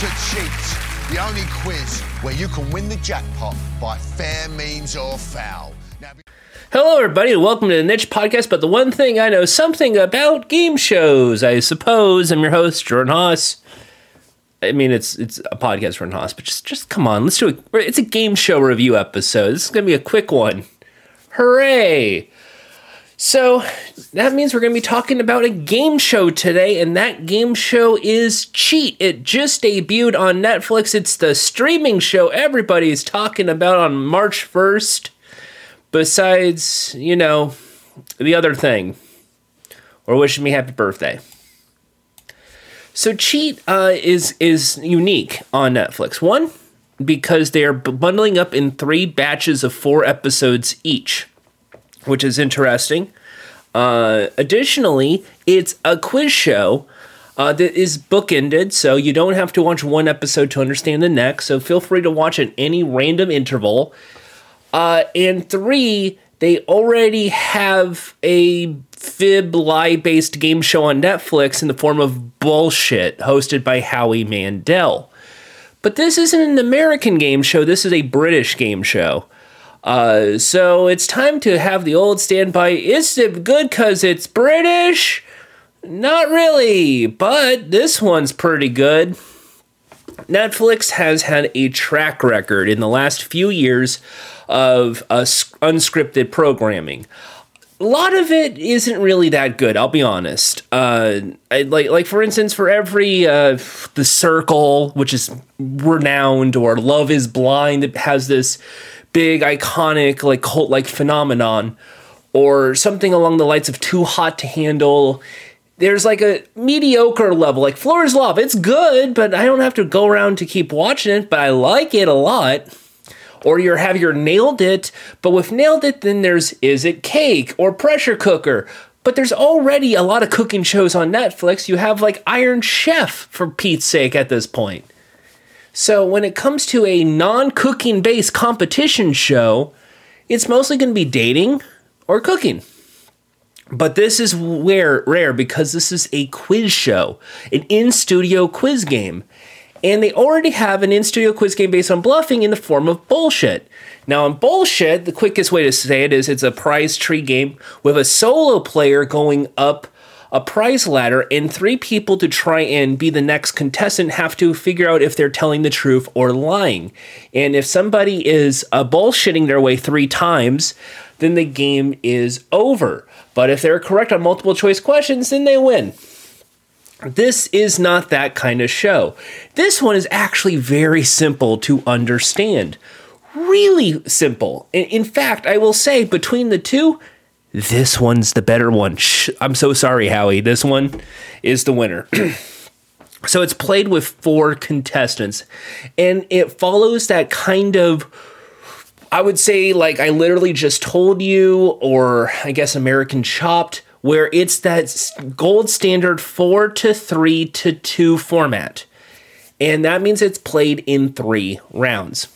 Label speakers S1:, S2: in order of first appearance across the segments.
S1: To Cheat, the only quiz where you can win the jackpot by fair means or foul.
S2: Hello, everybody, and welcome to the Niche Podcast. But the one thing I know something about game shows, I suppose. I'm your host, Jordan Haas. I mean, it's it's a podcast, Jordan Haas, but just just come on, let's do it. It's a game show review episode. This is gonna be a quick one. Hooray! So that means we're going to be talking about a game show today, and that game show is Cheat. It just debuted on Netflix. It's the streaming show everybody's talking about on March 1st, besides, you know, the other thing, or wishing me happy birthday. So Cheat uh, is is unique on Netflix. One, because they are bundling up in three batches of four episodes each which is interesting. Uh, additionally, it's a quiz show uh, that is bookended, so you don't have to watch one episode to understand the next. So feel free to watch at any random interval. Uh, and three, they already have a fib lie based game show on Netflix in the form of Bullshit, hosted by Howie Mandel. But this isn't an American game show, this is a British game show. Uh, so it's time to have the old standby. Is it good because it's British? Not really, but this one's pretty good. Netflix has had a track record in the last few years of uh, unscripted programming. A lot of it isn't really that good. I'll be honest. Uh, I, like, like for instance, for every uh, The Circle, which is renowned, or Love Is Blind, that has this big iconic like cult like phenomenon or something along the lines of too hot to handle. There's like a mediocre level like floor's lava. It's good but i don't have to go around to keep watching it but i like it a lot. Or you have your nailed it but with nailed it then there's is it cake? Or pressure cooker. But there's already a lot of cooking shows on netflix. You have like iron chef for pete's sake at this point so when it comes to a non-cooking based competition show, it's mostly going to be dating or cooking. But this is rare because this is a quiz show, an in-studio quiz game. And they already have an in-studio quiz game based on bluffing in the form of bullshit. Now, on bullshit, the quickest way to say it is it's a prize tree game with a solo player going up a prize ladder, and three people to try and be the next contestant have to figure out if they're telling the truth or lying. And if somebody is uh, bullshitting their way three times, then the game is over. But if they're correct on multiple choice questions, then they win. This is not that kind of show. This one is actually very simple to understand. Really simple. In fact, I will say between the two, this one's the better one. Shh, I'm so sorry, Howie. This one is the winner. so it's played with four contestants, and it follows that kind of. I would say, like I literally just told you, or I guess American Chopped, where it's that gold standard four to three to two format. And that means it's played in three rounds.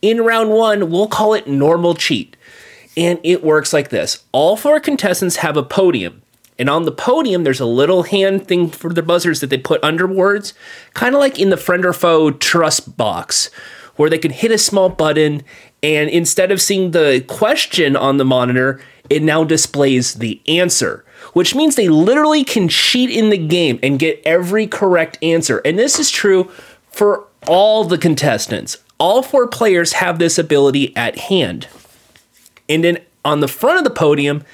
S2: In round one, we'll call it normal cheat. And it works like this all four contestants have a podium. And on the podium, there's a little hand thing for the buzzers that they put under words, kind of like in the friend or foe trust box, where they can hit a small button. And instead of seeing the question on the monitor, it now displays the answer, which means they literally can cheat in the game and get every correct answer. And this is true for all the contestants. All four players have this ability at hand. And then on the front of the podium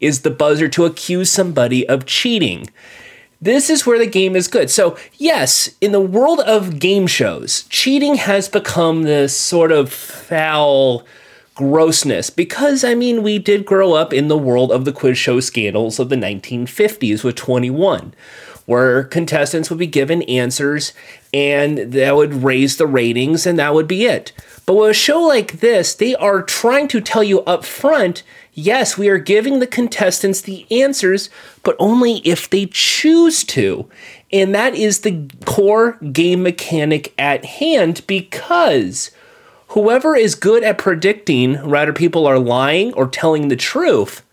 S2: is the buzzer to accuse somebody of cheating. This is where the game is good. So, yes, in the world of game shows, cheating has become this sort of foul grossness because, I mean, we did grow up in the world of the quiz show scandals of the 1950s with 21, where contestants would be given answers and that would raise the ratings and that would be it. But with a show like this, they are trying to tell you up front yes, we are giving the contestants the answers, but only if they choose to. And that is the core game mechanic at hand because whoever is good at predicting whether people are lying or telling the truth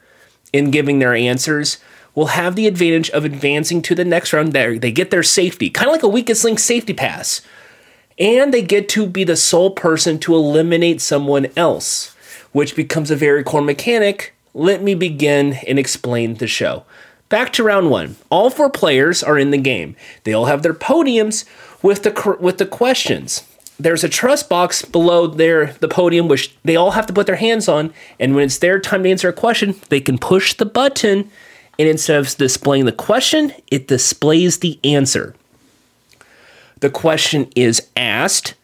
S2: in giving their answers will have the advantage of advancing to the next round. There, they get their safety, kind of like a weakest link safety pass, and they get to be the sole person to eliminate someone else, which becomes a very core mechanic. Let me begin and explain the show. Back to round one. All four players are in the game. They all have their podiums with the with the questions. There's a trust box below their the podium which they all have to put their hands on, and when it's their time to answer a question, they can push the button, and instead of displaying the question, it displays the answer. The question is asked,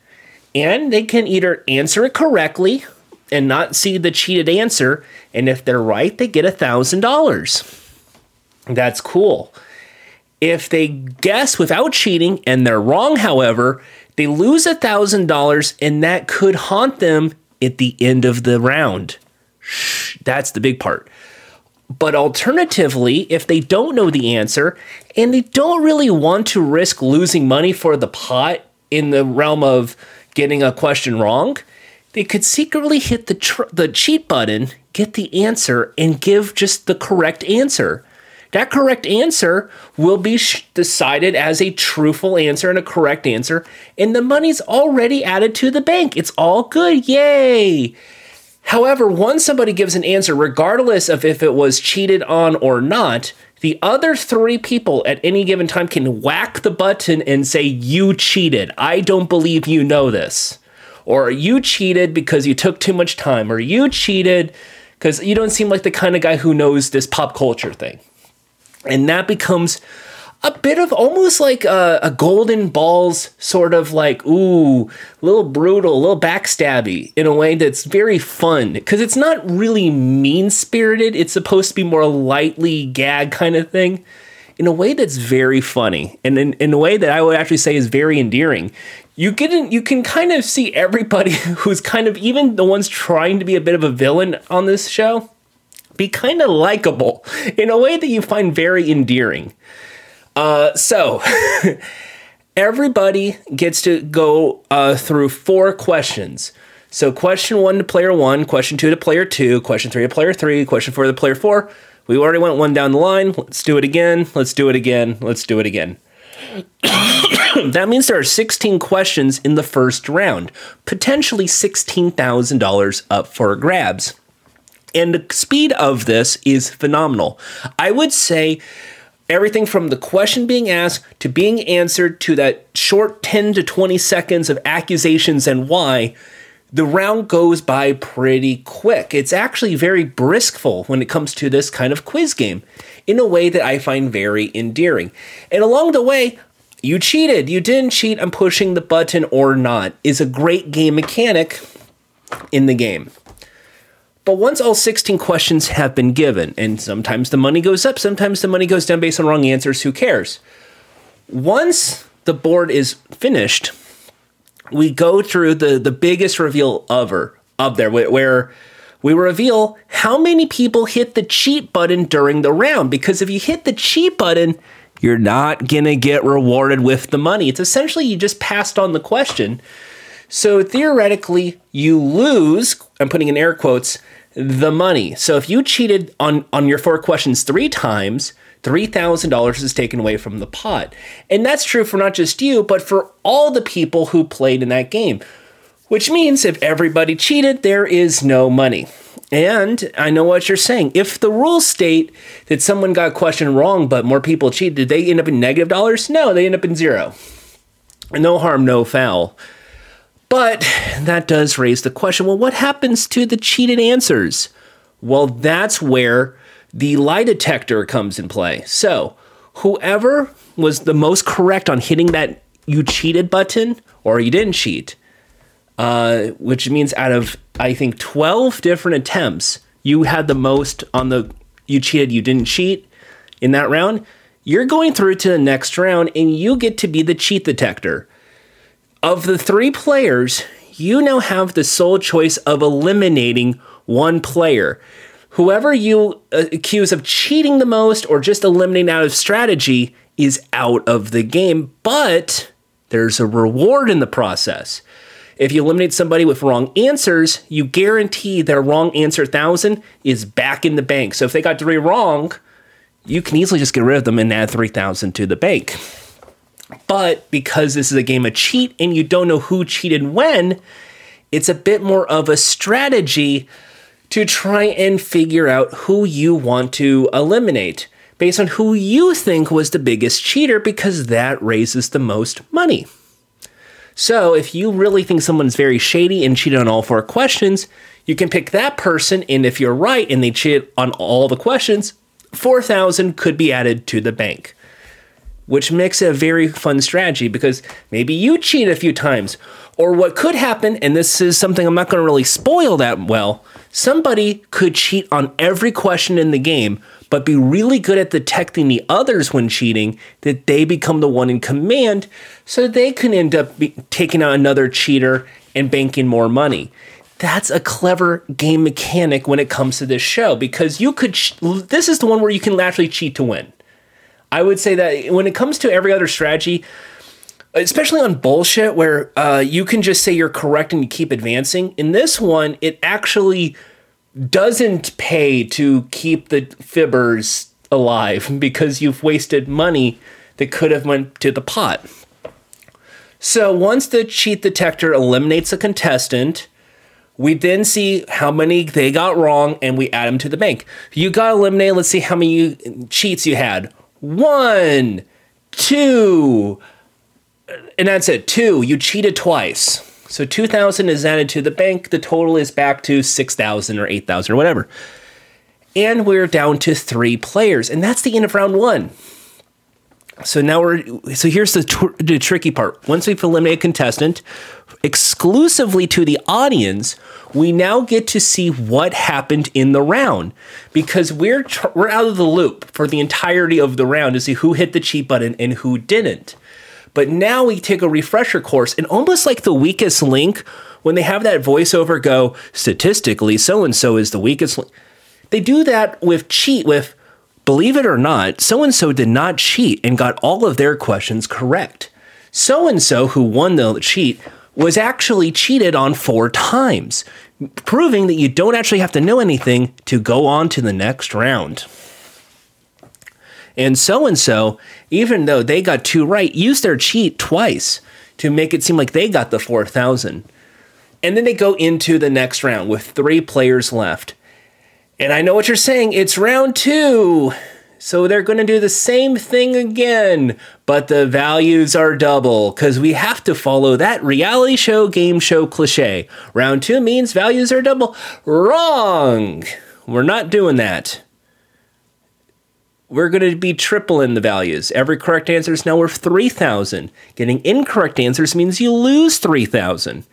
S2: and they can either answer it correctly and not see the cheated answer, and if they're right, they get a thousand dollars. That's cool. If they guess without cheating and they're wrong, however, they lose a $1,000 and that could haunt them at the end of the round. Shh, that's the big part. But alternatively, if they don't know the answer and they don't really want to risk losing money for the pot in the realm of getting a question wrong, they could secretly hit the tr- the cheat button, get the answer, and give just the correct answer. That correct answer will be sh- decided as a truthful answer and a correct answer, and the money's already added to the bank. It's all good. Yay! However, once somebody gives an answer, regardless of if it was cheated on or not, the other three people at any given time can whack the button and say, You cheated. I don't believe you know this. Or you cheated because you took too much time. Or you cheated because you don't seem like the kind of guy who knows this pop culture thing. And that becomes a bit of almost like a, a, golden balls sort of like ooh a little brutal a little backstabby in a way that's very fun. Because it's not really mean spirited it's supposed to be more lightly gag kind of thing. In a way that's very funny and in, in a way that i would actually say is very endearing. You can you can kind of see everybody who's kind of even the ones trying to be a bit of a villain on this show be kind of likable in a way that you find very endearing. Uh, so, everybody gets to go uh, through four questions. So, question one to player one, question two to player two, question three to player three, question four to player four. We already went one down the line. Let's do it again. Let's do it again. Let's do it again. that means there are 16 questions in the first round, potentially $16,000 up for grabs. And the speed of this is phenomenal. I would say everything from the question being asked to being answered to that short 10 to 20 seconds of accusations and why, the round goes by pretty quick. It's actually very briskful when it comes to this kind of quiz game in a way that I find very endearing. And along the way, you cheated, you didn't cheat, I'm pushing the button or not is a great game mechanic in the game. But once all 16 questions have been given, and sometimes the money goes up, sometimes the money goes down based on wrong answers, who cares? Once the board is finished, we go through the, the biggest reveal ever of there, where we reveal how many people hit the cheat button during the round. Because if you hit the cheat button, you're not gonna get rewarded with the money. It's essentially you just passed on the question. So theoretically, you lose, I'm putting in air quotes, the money. So if you cheated on on your four questions three times, $3,000 is taken away from the pot. And that's true for not just you, but for all the people who played in that game. Which means if everybody cheated, there is no money. And I know what you're saying. If the rules state that someone got a question wrong, but more people cheated, did they end up in negative dollars? No, they end up in zero. No harm, no foul. But that does raise the question well, what happens to the cheated answers? Well, that's where the lie detector comes in play. So, whoever was the most correct on hitting that you cheated button or you didn't cheat, uh, which means out of, I think, 12 different attempts, you had the most on the you cheated, you didn't cheat in that round. You're going through to the next round and you get to be the cheat detector. Of the three players, you now have the sole choice of eliminating one player. Whoever you accuse of cheating the most or just eliminating out of strategy is out of the game, but there's a reward in the process. If you eliminate somebody with wrong answers, you guarantee their wrong answer thousand is back in the bank. So if they got three wrong, you can easily just get rid of them and add 3000 to the bank. But because this is a game of cheat and you don't know who cheated when, it's a bit more of a strategy to try and figure out who you want to eliminate based on who you think was the biggest cheater because that raises the most money. So, if you really think someone's very shady and cheated on all four questions, you can pick that person, and if you're right and they cheated on all the questions, 4,000 could be added to the bank. Which makes it a very fun strategy because maybe you cheat a few times. Or what could happen, and this is something I'm not going to really spoil that well, somebody could cheat on every question in the game, but be really good at detecting the others when cheating, that they become the one in command, so they can end up taking out another cheater and banking more money. That's a clever game mechanic when it comes to this show because you could. this is the one where you can actually cheat to win. I would say that when it comes to every other strategy, especially on bullshit where uh, you can just say you're correct and you keep advancing. In this one, it actually doesn't pay to keep the fibbers alive because you've wasted money that could have went to the pot. So once the cheat detector eliminates a contestant, we then see how many they got wrong and we add them to the bank. You got eliminated. Let's see how many cheats you had. One, two, and that's it. Two, you cheated twice. So 2000 is added to the bank. The total is back to 6000 or 8000 or whatever. And we're down to three players. And that's the end of round one. So now we're so here's the, tr- the tricky part. Once we've eliminated a contestant, exclusively to the audience, we now get to see what happened in the round because we're tr- we're out of the loop for the entirety of the round to see who hit the cheat button and who didn't. But now we take a refresher course, and almost like the weakest link, when they have that voiceover go, statistically, so and so is the weakest link. They do that with cheat, with believe it or not, so and so did not cheat and got all of their questions correct. So and so, who won the cheat, was actually cheated on four times, proving that you don't actually have to know anything to go on to the next round. And so and so, even though they got two right, used their cheat twice to make it seem like they got the 4,000. And then they go into the next round with three players left. And I know what you're saying, it's round two. So they're going to do the same thing again, but the values are double because we have to follow that reality show game show cliche. Round two means values are double. Wrong! We're not doing that we're going to be tripling the values. Every correct answer is now worth 3,000. Getting incorrect answers means you lose 3,000.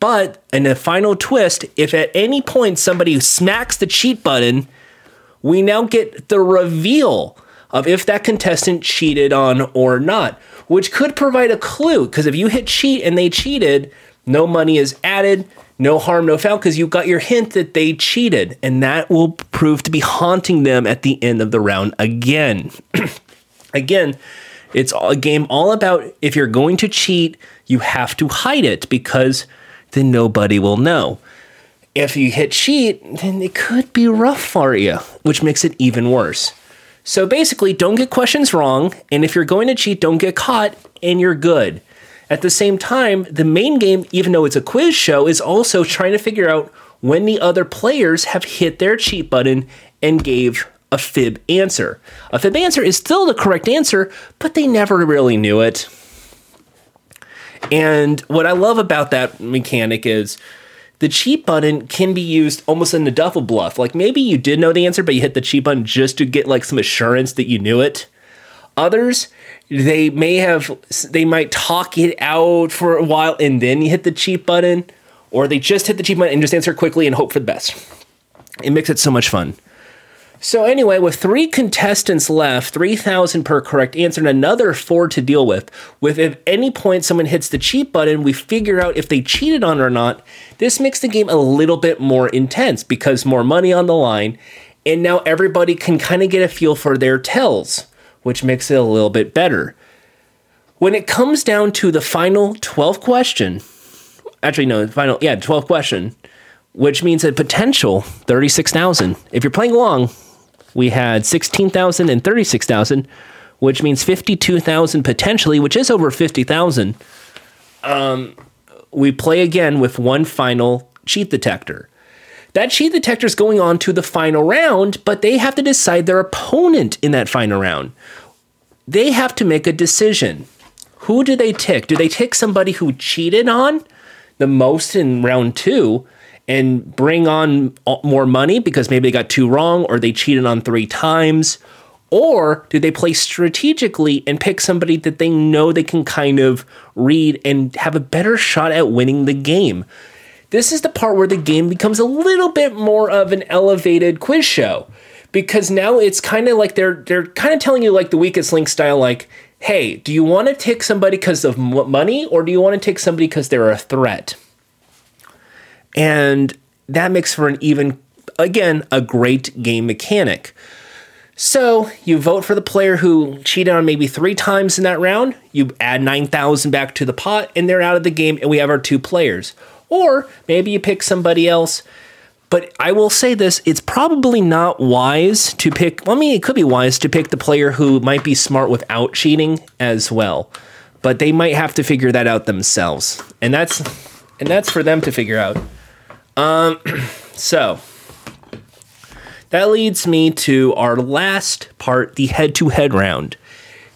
S2: But in a final twist, if at any point somebody smacks the cheat button, we now get the reveal of if that contestant cheated on or not, which could provide a clue. Because if you hit cheat and they cheated, no money is added, no harm, no foul, because you got your hint that they cheated, and that will prove to be haunting them at the end of the round again. again, it's a game all about if you're going to cheat, you have to hide it because then nobody will know. If you hit cheat, then it could be rough for you, which makes it even worse. So basically, don't get questions wrong, and if you're going to cheat, don't get caught, and you're good. At the same time, the main game, even though it's a quiz show, is also trying to figure out when the other players have hit their cheat button and gave a fib answer. A fib answer is still the correct answer, but they never really knew it. And what I love about that mechanic is the cheat button can be used almost in a double bluff. Like maybe you did know the answer, but you hit the cheat button just to get like some assurance that you knew it. Others, they may have they might talk it out for a while and then you hit the cheat button or they just hit the cheat button and just answer quickly and hope for the best it makes it so much fun so anyway with three contestants left 3000 per correct answer and another four to deal with with at any point someone hits the cheat button we figure out if they cheated on it or not this makes the game a little bit more intense because more money on the line and now everybody can kind of get a feel for their tells which makes it a little bit better. When it comes down to the final 12 question, actually, no, the final, yeah, 12 question, which means a potential 36,000. If you're playing along, we had 16,000 and 36,000, which means 52,000 potentially, which is over 50,000. Um, we play again with one final cheat detector. That cheat detector is going on to the final round, but they have to decide their opponent in that final round. They have to make a decision. Who do they tick? Do they tick somebody who cheated on the most in round two and bring on more money because maybe they got two wrong or they cheated on three times? Or do they play strategically and pick somebody that they know they can kind of read and have a better shot at winning the game? This is the part where the game becomes a little bit more of an elevated quiz show because now it's kind of like they're they're kind of telling you like the weakest link style like hey do you want to take somebody because of money or do you want to take somebody because they're a threat and that makes for an even again a great game mechanic so you vote for the player who cheated on maybe three times in that round. You add 9,000 back to the pot, and they're out of the game, and we have our two players. Or maybe you pick somebody else. But I will say this it's probably not wise to pick, I mean, it could be wise to pick the player who might be smart without cheating as well. But they might have to figure that out themselves. And that's and that's for them to figure out. Um so that leads me to our last part, the head-to-head round.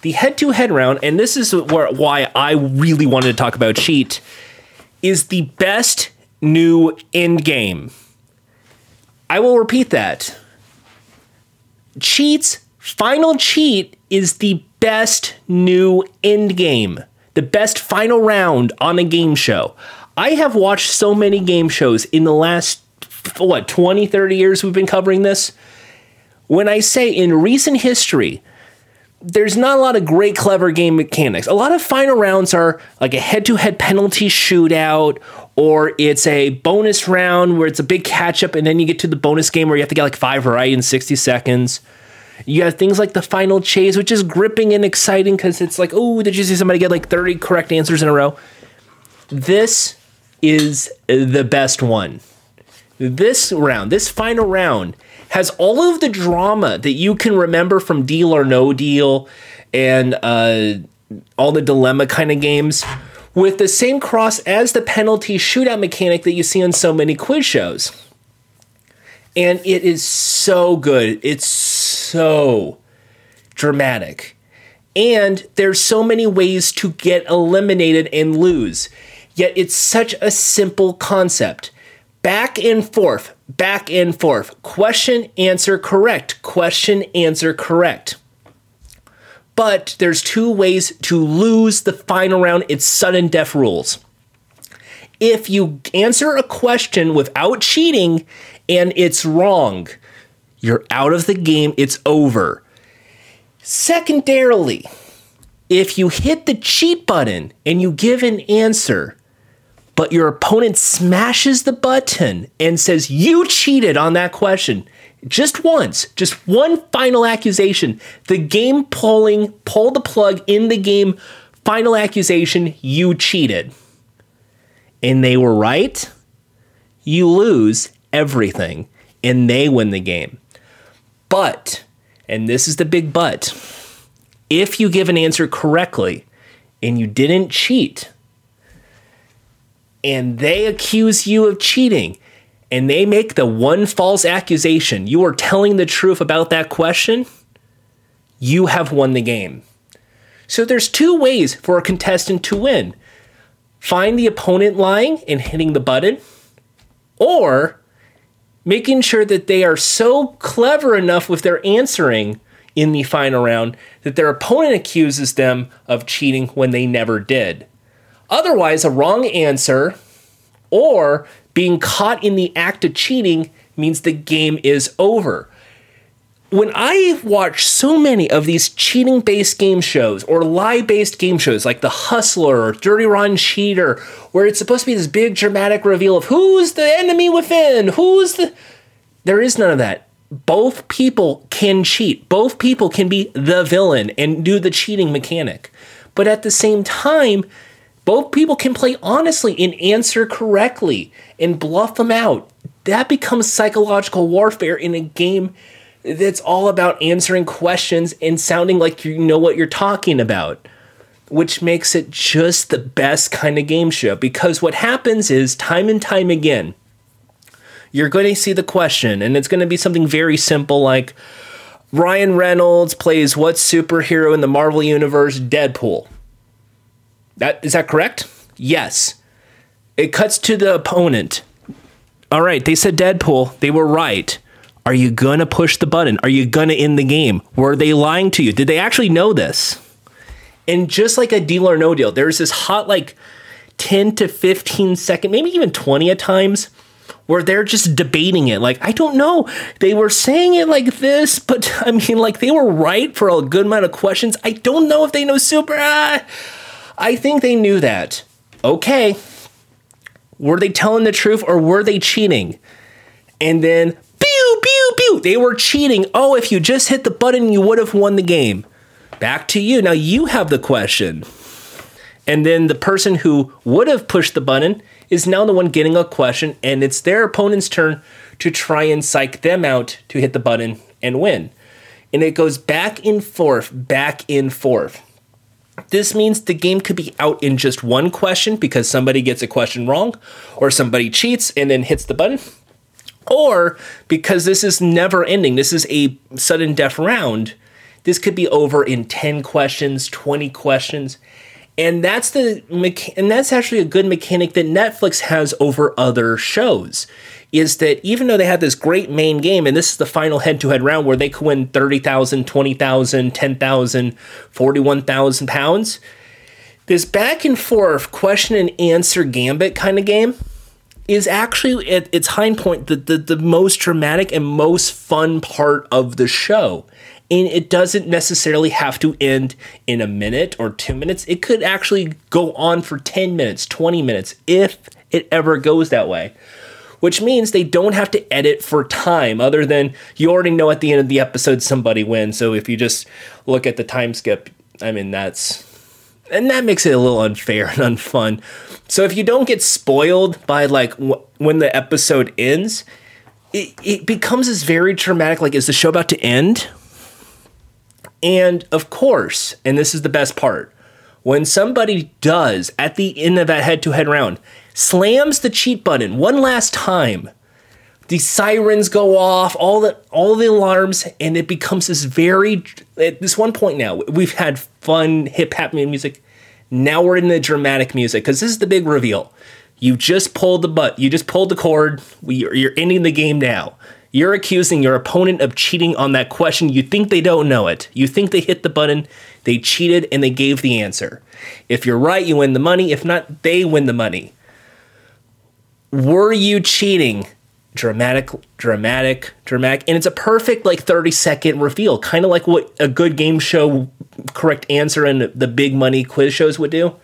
S2: The head-to-head round, and this is where, why I really wanted to talk about cheat, is the best new end game. I will repeat that. Cheats, final cheat is the best new end game, the best final round on a game show. I have watched so many game shows in the last what 20 30 years we've been covering this. When i say in recent history there's not a lot of great clever game mechanics. A lot of final rounds are like a head-to-head penalty shootout or it's a bonus round where it's a big catch up and then you get to the bonus game where you have to get like five right in 60 seconds. You have things like the final chase which is gripping and exciting because it's like oh did you see somebody get like 30 correct answers in a row? This is the best one this round, this final round, has all of the drama that you can remember from Deal or No Deal and uh, all the dilemma kind of games with the same cross as the penalty shootout mechanic that you see on so many quiz shows. And it is so good. It's so dramatic. And there's so many ways to get eliminated and lose. Yet it's such a simple concept back and forth, back and forth. Question, answer, correct. Question, answer, correct. But there's two ways to lose the final round. It's sudden death rules. If you answer a question without cheating and it's wrong, you're out of the game. It's over. Secondarily, if you hit the cheat button and you give an answer but your opponent smashes the button and says, You cheated on that question. Just once, just one final accusation. The game pulling, pull the plug in the game, final accusation, you cheated. And they were right. You lose everything and they win the game. But, and this is the big but, if you give an answer correctly and you didn't cheat, and they accuse you of cheating and they make the one false accusation, you are telling the truth about that question, you have won the game. So there's two ways for a contestant to win. Find the opponent lying and hitting the button, or making sure that they are so clever enough with their answering in the final round that their opponent accuses them of cheating when they never did. Otherwise, a wrong answer or being caught in the act of cheating means the game is over. When I watch so many of these cheating based game shows or lie based game shows like The Hustler or Dirty Rotten Cheater, where it's supposed to be this big dramatic reveal of who's the enemy within, who's the. There is none of that. Both people can cheat, both people can be the villain and do the cheating mechanic. But at the same time, both people can play honestly and answer correctly and bluff them out. That becomes psychological warfare in a game that's all about answering questions and sounding like you know what you're talking about, which makes it just the best kind of game show. Because what happens is, time and time again, you're going to see the question, and it's going to be something very simple like Ryan Reynolds plays what superhero in the Marvel Universe? Deadpool. That is that correct? Yes. It cuts to the opponent. All right, they said Deadpool. They were right. Are you to push the button? Are you to end the game? Were they lying to you? Did they actually know this? And just like a deal or no deal, there's this hot, like 10 to 15 second, maybe even 20 at times, where they're just debating it. Like, I don't know. They were saying it like this, but I mean, like, they were right for a good amount of questions. I don't know if they know super. Ah, I think they knew that. Okay. Were they telling the truth or were they cheating? And then pew, pew, pew. They were cheating. Oh, if you just hit the button, you would have won the game. Back to you. Now you have the question. And then the person who would have pushed the button is now the one getting a question, and it's their opponent's turn to try and psych them out to hit the button and win. And it goes back and forth, back and forth. This means the game could be out in just one question because somebody gets a question wrong, or somebody cheats and then hits the button, or because this is never ending, this is a sudden death round, this could be over in 10 questions, 20 questions. And that's the and that's actually a good mechanic that Netflix has over other shows. Is that even though they have this great main game, and this is the final head to head round where they could win 30,000, 20,000, 10,000, 41,000 pounds, this back and forth question and answer gambit kind of game is actually at its high point the, the, the most dramatic and most fun part of the show. And it doesn't necessarily have to end in a minute or two minutes. It could actually go on for 10 minutes, 20 minutes, if it ever goes that way. Which means they don't have to edit for time, other than you already know at the end of the episode somebody wins. So if you just look at the time skip, I mean, that's and that makes it a little unfair and unfun. So if you don't get spoiled by like wh- when the episode ends, it, it becomes this very dramatic. Like, is the show about to end? And of course, and this is the best part, when somebody does at the end of that head-to-head round slams the cheat button one last time the sirens go off, all the all the alarms, and it becomes this very at this one point now. We've had fun hip hop music. Now we're in the dramatic music because this is the big reveal. You just pulled the butt. You just pulled the cord. We, you're ending the game now. You're accusing your opponent of cheating on that question. You think they don't know it. You think they hit the button, they cheated, and they gave the answer. If you're right, you win the money. If not, they win the money. Were you cheating? Dramatic, dramatic, dramatic, and it's a perfect like 30 second reveal, kind of like what a good game show correct answer and the big money quiz shows would do.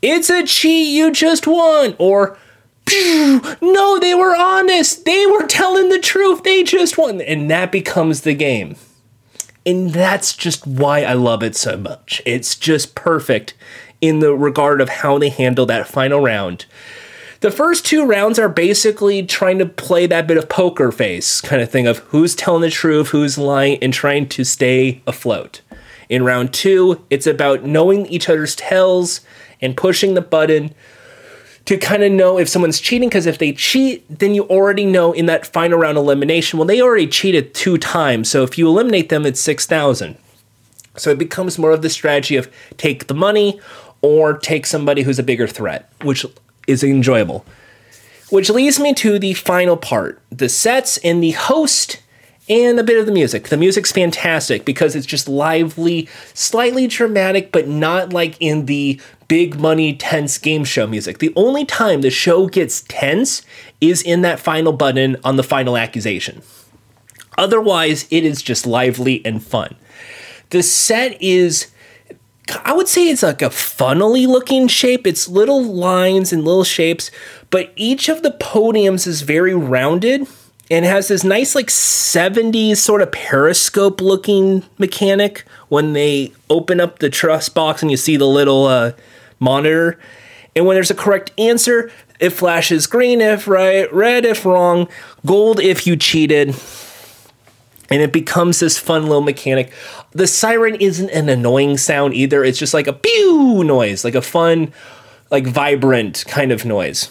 S2: It's a cheat, you just won, or no, they were honest, they were telling the truth, they just won, and that becomes the game. And that's just why I love it so much. It's just perfect in the regard of how they handle that final round the first two rounds are basically trying to play that bit of poker face kind of thing of who's telling the truth, who's lying, and trying to stay afloat. In round two, it's about knowing each other's tells and pushing the button to kind of know if someone's cheating because if they cheat then you already know in that final round elimination well they already cheated two times so if you eliminate them it's 6000 so it becomes more of the strategy of take the money or take somebody who's a bigger threat which is enjoyable. Which leads me to the final part the sets and the host and a bit of the music. The music's fantastic because it's just lively, slightly dramatic, but not like in the big money, tense game show music. The only time the show gets tense is in that final button on the final accusation. Otherwise, it is just lively and fun. The set is I would say it's like a funnily looking shape. It's little lines and little shapes, but each of the podiums is very rounded and has this nice like 70s sort of periscope looking mechanic when they open up the trust box and you see the little uh, monitor. And when there's a correct answer, it flashes green if right, red if wrong, gold if you cheated. and it becomes this fun little mechanic. The siren isn't an annoying sound either. It's just like a pew noise, like a fun, like vibrant kind of noise.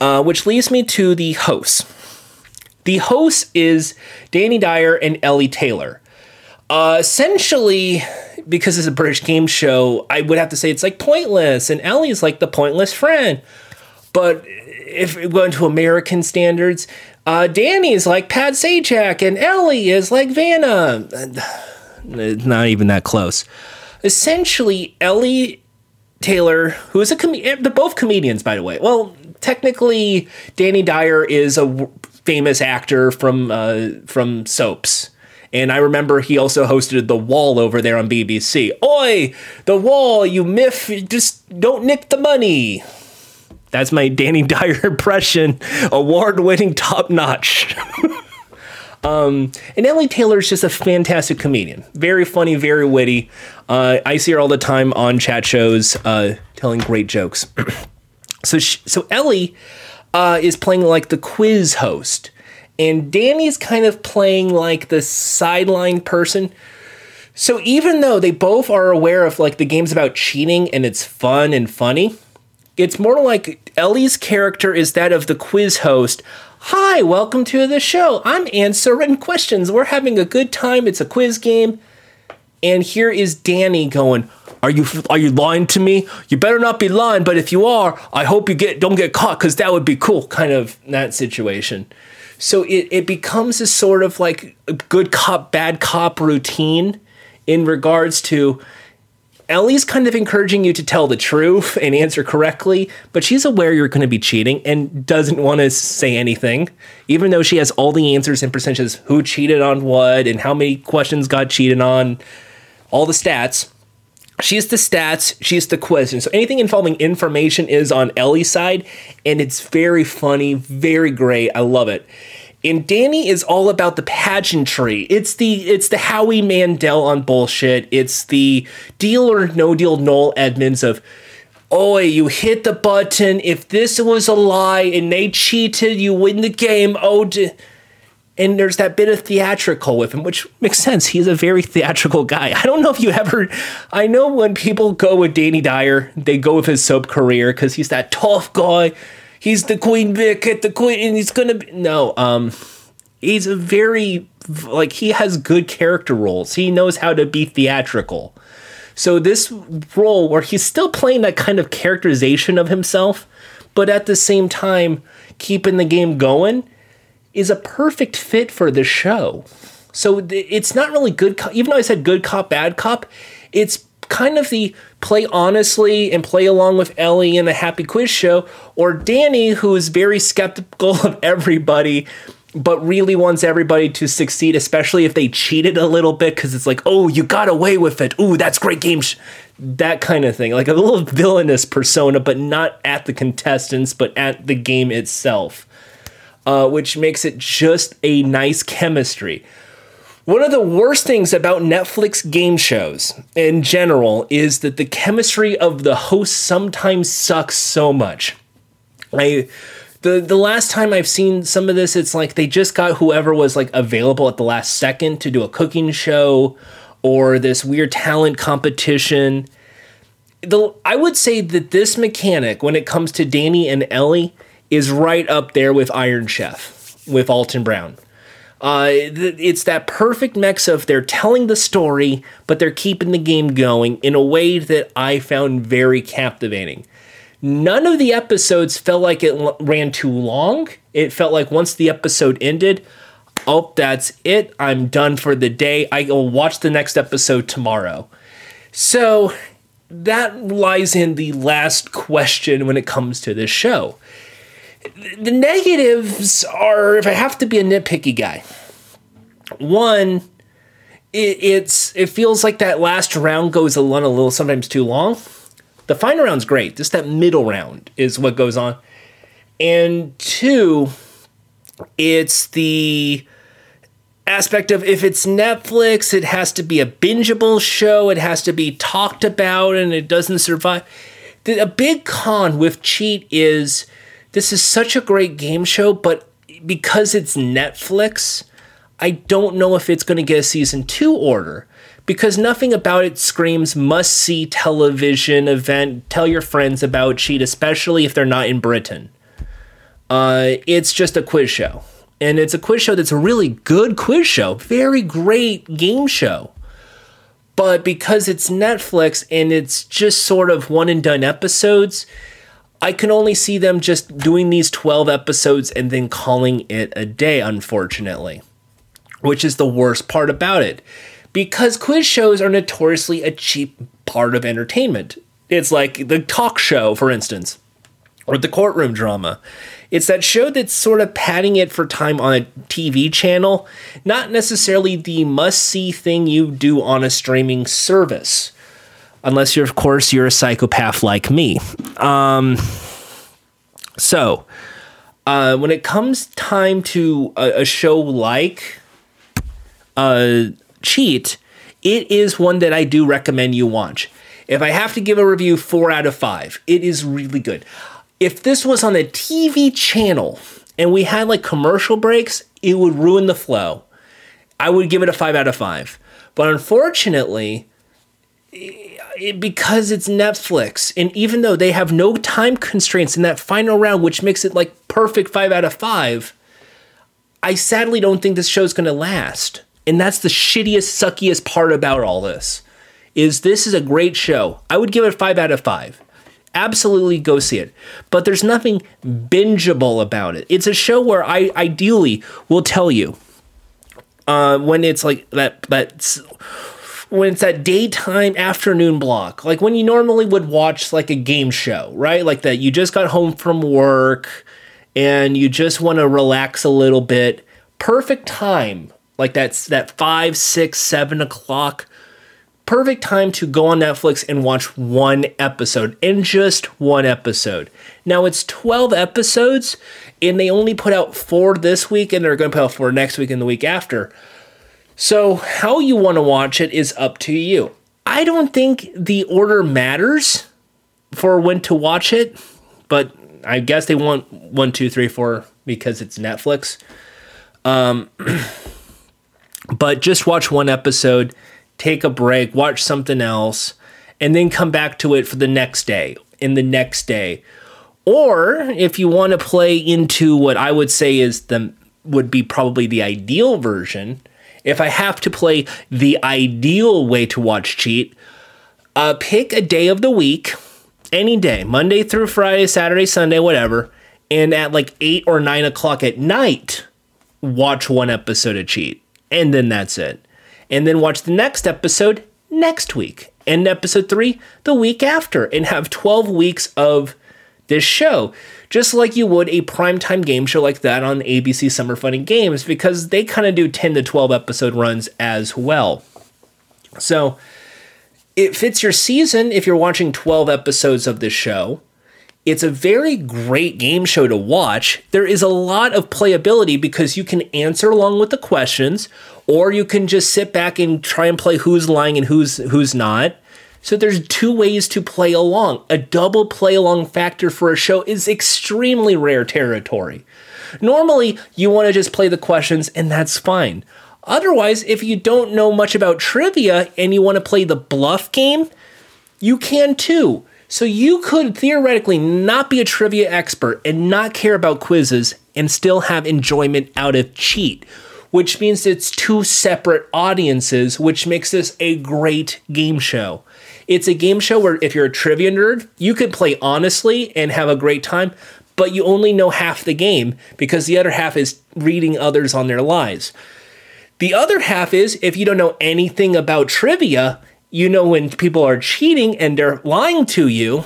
S2: Uh, which leads me to the host. The host is Danny Dyer and Ellie Taylor. Uh, essentially, because it's a British game show, I would have to say it's like pointless, and Ellie's like the pointless friend. But if we go into American standards, uh, Danny is like Pat Sajak, and Ellie is like Vanna. Not even that close. Essentially, Ellie Taylor, who is a comedian, they're both comedians, by the way. Well, technically, Danny Dyer is a famous actor from uh, from soaps. And I remember he also hosted The Wall over there on BBC. Oi, The Wall, you miff, just don't nick the money. That's my Danny Dyer impression, award winning, top notch. um, and Ellie Taylor is just a fantastic comedian. Very funny, very witty. Uh, I see her all the time on chat shows uh, telling great jokes. so, she, so Ellie uh, is playing like the quiz host and Danny's kind of playing like the sideline person. So even though they both are aware of like the game's about cheating and it's fun and funny, it's more like Ellie's character is that of the quiz host. Hi, welcome to the show. I'm answering questions. We're having a good time. It's a quiz game. And here is Danny going, "Are you are you lying to me? You better not be lying, but if you are, I hope you get don't get caught cuz that would be cool." Kind of that situation. So it, it becomes a sort of like good cop, bad cop routine in regards to Ellie's kind of encouraging you to tell the truth and answer correctly, but she's aware you're going to be cheating and doesn't want to say anything, even though she has all the answers and percentages who cheated on what and how many questions got cheated on, all the stats. She's the stats, she's the question. So anything involving information is on Ellie's side, and it's very funny, very great. I love it. And Danny is all about the pageantry. It's the it's the Howie Mandel on bullshit. It's the deal or no deal Noel Edmonds of Oi, you hit the button. If this was a lie and they cheated, you win the game. Oh, d- and there's that bit of theatrical with him, which makes sense. He's a very theatrical guy. I don't know if you ever. I know when people go with Danny Dyer, they go with his soap career because he's that tough guy. He's the Queen Vic at the Queen, and he's gonna be no. Um, he's a very like he has good character roles. He knows how to be theatrical. So this role where he's still playing that kind of characterization of himself, but at the same time keeping the game going is a perfect fit for the show. So it's not really good, cop, even though I said good cop, bad cop, it's kind of the play honestly and play along with Ellie in a happy quiz show, or Danny, who is very skeptical of everybody, but really wants everybody to succeed, especially if they cheated a little bit, because it's like, oh, you got away with it. Ooh, that's great game. Sh-. That kind of thing. Like a little villainous persona, but not at the contestants, but at the game itself uh, which makes it just a nice chemistry. One of the worst things about Netflix game shows in general is that the chemistry of the hosts sometimes sucks so much. I the the last time I've seen some of this, it's like they just got whoever was like available at the last second to do a cooking show or this weird talent competition. The I would say that this mechanic, when it comes to Danny and Ellie, is right up there with Iron Chef with Alton Brown. Uh, it's that perfect mix of they're telling the story, but they're keeping the game going in a way that I found very captivating. None of the episodes felt like it ran too long. It felt like once the episode ended, oh, that's it. I'm done for the day. I will watch the next episode tomorrow. So that lies in the last question when it comes to this show the negatives are if I have to be a nitpicky guy. One, it, it's it feels like that last round goes little, a little sometimes too long. The final round's great. Just that middle round is what goes on. And two, it's the aspect of if it's Netflix, it has to be a bingeable show. It has to be talked about, and it doesn't survive. A big con with Cheat is this is such a great game show, but because it's Netflix, I don't know if it's going to get a season two order because nothing about it screams must see television event. Tell your friends about Cheat, especially if they're not in Britain. Uh, it's just a quiz show. And it's a quiz show that's a really good quiz show, very great game show. But because it's Netflix and it's just sort of one and done episodes, I can only see them just doing these 12 episodes and then calling it a day, unfortunately, which is the worst part about it. Because quiz shows are notoriously a cheap part of entertainment. It's like the talk show, for instance, or the courtroom drama. It's that show that's sort of padding it for time on a TV channel, not necessarily the must see thing you do on a streaming service. Unless you're, of course, you're a psychopath like me. Um, so, uh, when it comes time to a, a show like uh, Cheat, it is one that I do recommend you watch. If I have to give a review, four out of five. It is really good. If this was on a TV channel and we had like commercial breaks, it would ruin the flow. I would give it a five out of five. But unfortunately, it, because it's Netflix, and even though they have no time constraints in that final round, which makes it like perfect five out of five, I sadly don't think this show's gonna last. And that's the shittiest, suckiest part about all this. Is this is a great show. I would give it five out of five. Absolutely go see it. But there's nothing bingeable about it. It's a show where I ideally will tell you uh, when it's like that that when it's that daytime afternoon block, like when you normally would watch like a game show, right? Like that you just got home from work and you just want to relax a little bit. Perfect time, like that's that five, six, seven o'clock. Perfect time to go on Netflix and watch one episode, and just one episode. Now it's 12 episodes, and they only put out four this week, and they're going to put out four next week and the week after. So, how you want to watch it is up to you. I don't think the order matters for when to watch it, but I guess they want one, two, three, four because it's Netflix. Um, but just watch one episode, take a break, watch something else, and then come back to it for the next day and the next day. Or if you want to play into what I would say is the would be probably the ideal version if I have to play the ideal way to watch Cheat, uh, pick a day of the week, any day, Monday through Friday, Saturday, Sunday, whatever, and at like 8 or 9 o'clock at night, watch one episode of Cheat. And then that's it. And then watch the next episode next week. And episode 3 the week after. And have 12 weeks of this show just like you would a primetime game show like that on ABC Summer Fun and Games, because they kind of do 10 to 12 episode runs as well. So it fits your season if you're watching 12 episodes of this show. It's a very great game show to watch. There is a lot of playability because you can answer along with the questions, or you can just sit back and try and play who's lying and who's who's not. So there's two ways to play along. A double play along factor for a show is extremely rare territory. Normally, you want to just play the questions and that's fine. Otherwise, if you don't know much about trivia and you want to play the bluff game, you can too. So you could theoretically not be a trivia expert and not care about quizzes and still have enjoyment out of cheat, which means it's two separate audiences, which makes this a great game show. It's a game show where if you're a trivia nerd, you could play honestly and have a great time, but you only know half the game because the other half is reading others on their lies. The other half is if you don't know anything about trivia, you know when people are cheating and they're lying to you,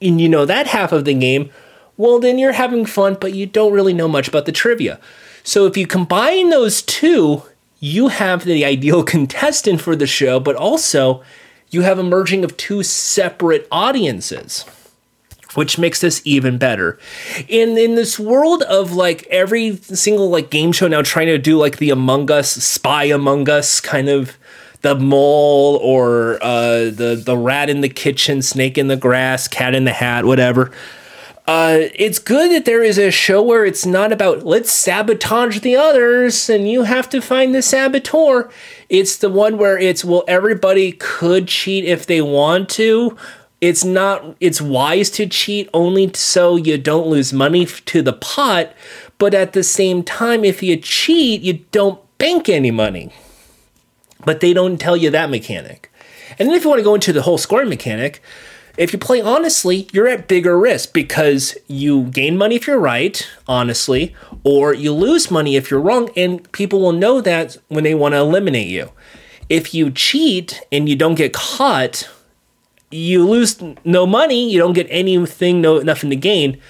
S2: and you know that half of the game, well, then you're having fun, but you don't really know much about the trivia. So if you combine those two, you have the ideal contestant for the show, but also you have a merging of two separate audiences which makes this even better. In in this world of like every single like game show now trying to do like the Among Us, Spy Among Us kind of the mole or uh, the the rat in the kitchen, snake in the grass, cat in the hat, whatever. Uh, it's good that there is a show where it's not about let's sabotage the others and you have to find the saboteur. It's the one where it's well, everybody could cheat if they want to. It's not, it's wise to cheat only so you don't lose money to the pot. But at the same time, if you cheat, you don't bank any money. But they don't tell you that mechanic. And then if you want to go into the whole scoring mechanic, if you play honestly, you're at bigger risk because you gain money if you're right, honestly, or you lose money if you're wrong, and people will know that when they want to eliminate you. If you cheat and you don't get caught, you lose no money, you don't get anything, no nothing to gain.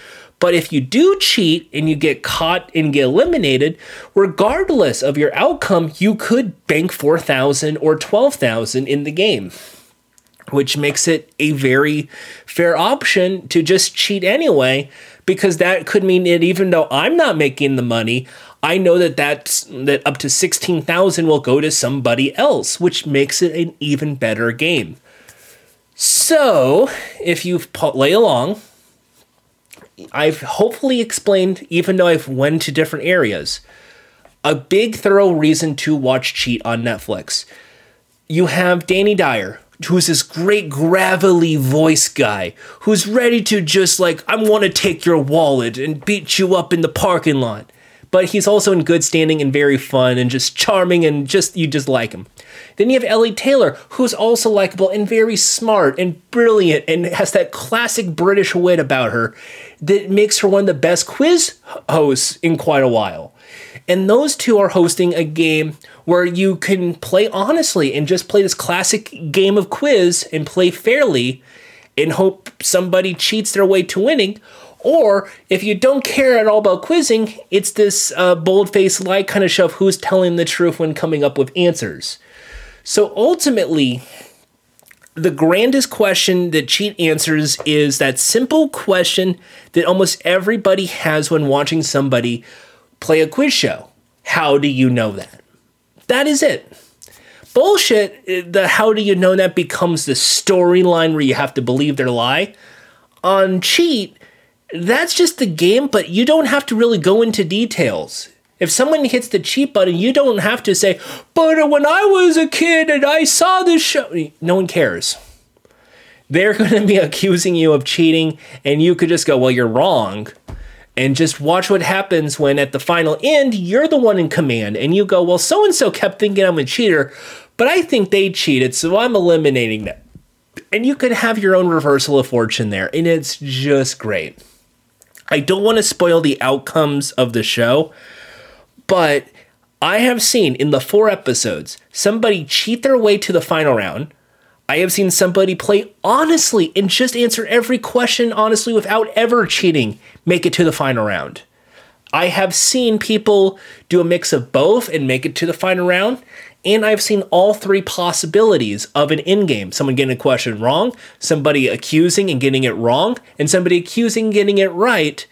S2: But if you do cheat and you get caught and get eliminated, regardless of your outcome, you could bank 4,000 or 12,000 in the game which makes it a very fair option to just cheat anyway because that could mean that even though I'm not making the money, I know that that's that up to 16,000 will go to somebody else, which makes it an even better game. So, if you play along, I've hopefully explained even though I've went to different areas, a big thorough reason to watch Cheat on Netflix. You have Danny Dyer, who's this great gravelly voice guy who's ready to just like I want to take your wallet and beat you up in the parking lot. But he's also in good standing and very fun and just charming and just you just like him. Then you have Ellie Taylor, who's also likable and very smart and brilliant and has that classic British wit about her that makes her one of the best quiz hosts in quite a while. And those two are hosting a game where you can play honestly and just play this classic game of quiz and play fairly and hope somebody cheats their way to winning. Or if you don't care at all about quizzing, it's this uh, bold faced lie kind of show of who's telling the truth when coming up with answers. So ultimately, the grandest question that Cheat answers is that simple question that almost everybody has when watching somebody play a quiz show. How do you know that? That is it. Bullshit, the how do you know that becomes the storyline where you have to believe their lie. On Cheat, that's just the game, but you don't have to really go into details. If someone hits the cheat button, you don't have to say, but when I was a kid and I saw this show. No one cares. They're going to be accusing you of cheating, and you could just go, well, you're wrong and just watch what happens when at the final end you're the one in command. And you go well so and so kept thinking i'm a cheater but i think they cheated so i'm eliminating them. And you could have your own reversal of fortune there and it's just great. I don't want to spoil the outcomes of the show but i have seen in the four episodes somebody cheat their way to the final round. I have seen somebody play honestly and just answer every question honestly without ever cheating, make it to the final round. I have seen people do a mix of both and make it to the final round. And I've seen all three possibilities of an in game someone getting a question wrong, somebody accusing and getting it wrong, and somebody accusing and getting it right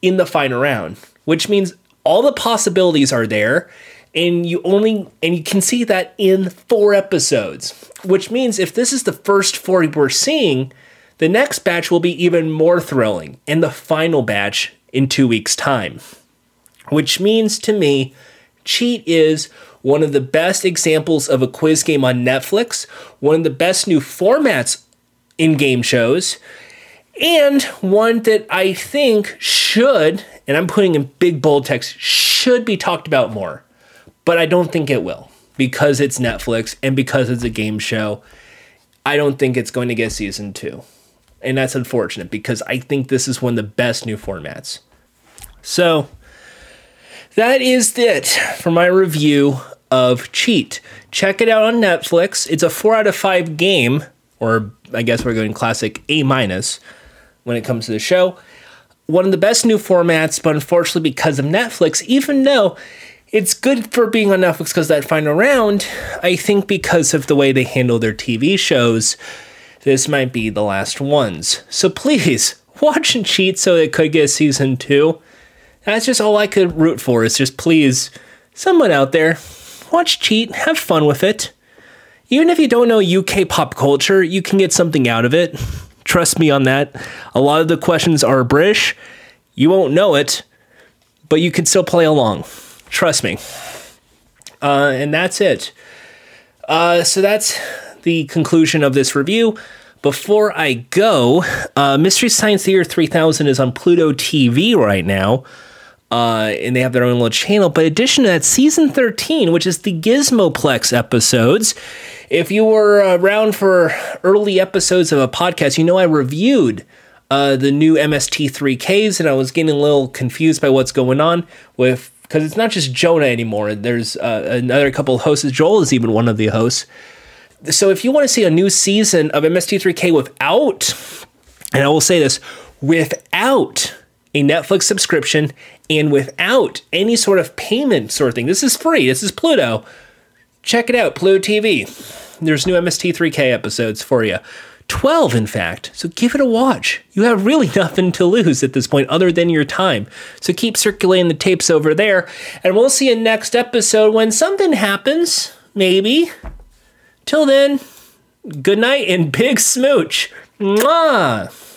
S2: in the final round, which means all the possibilities are there and you only and you can see that in four episodes which means if this is the first four we're seeing the next batch will be even more thrilling and the final batch in two weeks time which means to me cheat is one of the best examples of a quiz game on netflix one of the best new formats in game shows and one that i think should and i'm putting in big bold text should be talked about more but I don't think it will because it's Netflix and because it's a game show. I don't think it's going to get season two. And that's unfortunate because I think this is one of the best new formats. So that is it for my review of Cheat. Check it out on Netflix. It's a four out of five game, or I guess we're going classic A minus when it comes to the show. One of the best new formats, but unfortunately, because of Netflix, even though it's good for being on Netflix because that final round, I think because of the way they handle their TV shows, this might be the last ones. So please watch and cheat so it could get season two. That's just all I could root for is just please, someone out there, watch cheat, have fun with it. Even if you don't know UK pop culture, you can get something out of it. Trust me on that. A lot of the questions are British. You won't know it, but you can still play along. Trust me. Uh, and that's it. Uh, so that's the conclusion of this review. Before I go, uh, Mystery Science Theater 3000 is on Pluto TV right now. Uh, and they have their own little channel. But in addition to that, season 13, which is the Gizmoplex episodes, if you were around for early episodes of a podcast, you know I reviewed uh, the new MST3Ks, and I was getting a little confused by what's going on with because it's not just Jonah anymore. There's uh, another couple of hosts. Joel is even one of the hosts. So if you want to see a new season of MST3K without, and I will say this, without a Netflix subscription and without any sort of payment sort of thing, this is free. This is Pluto. Check it out, Pluto TV. There's new MST3K episodes for you. 12, in fact. So give it a watch. You have really nothing to lose at this point other than your time. So keep circulating the tapes over there. And we'll see you next episode when something happens, maybe. Till then, good night and big smooch. Mwah!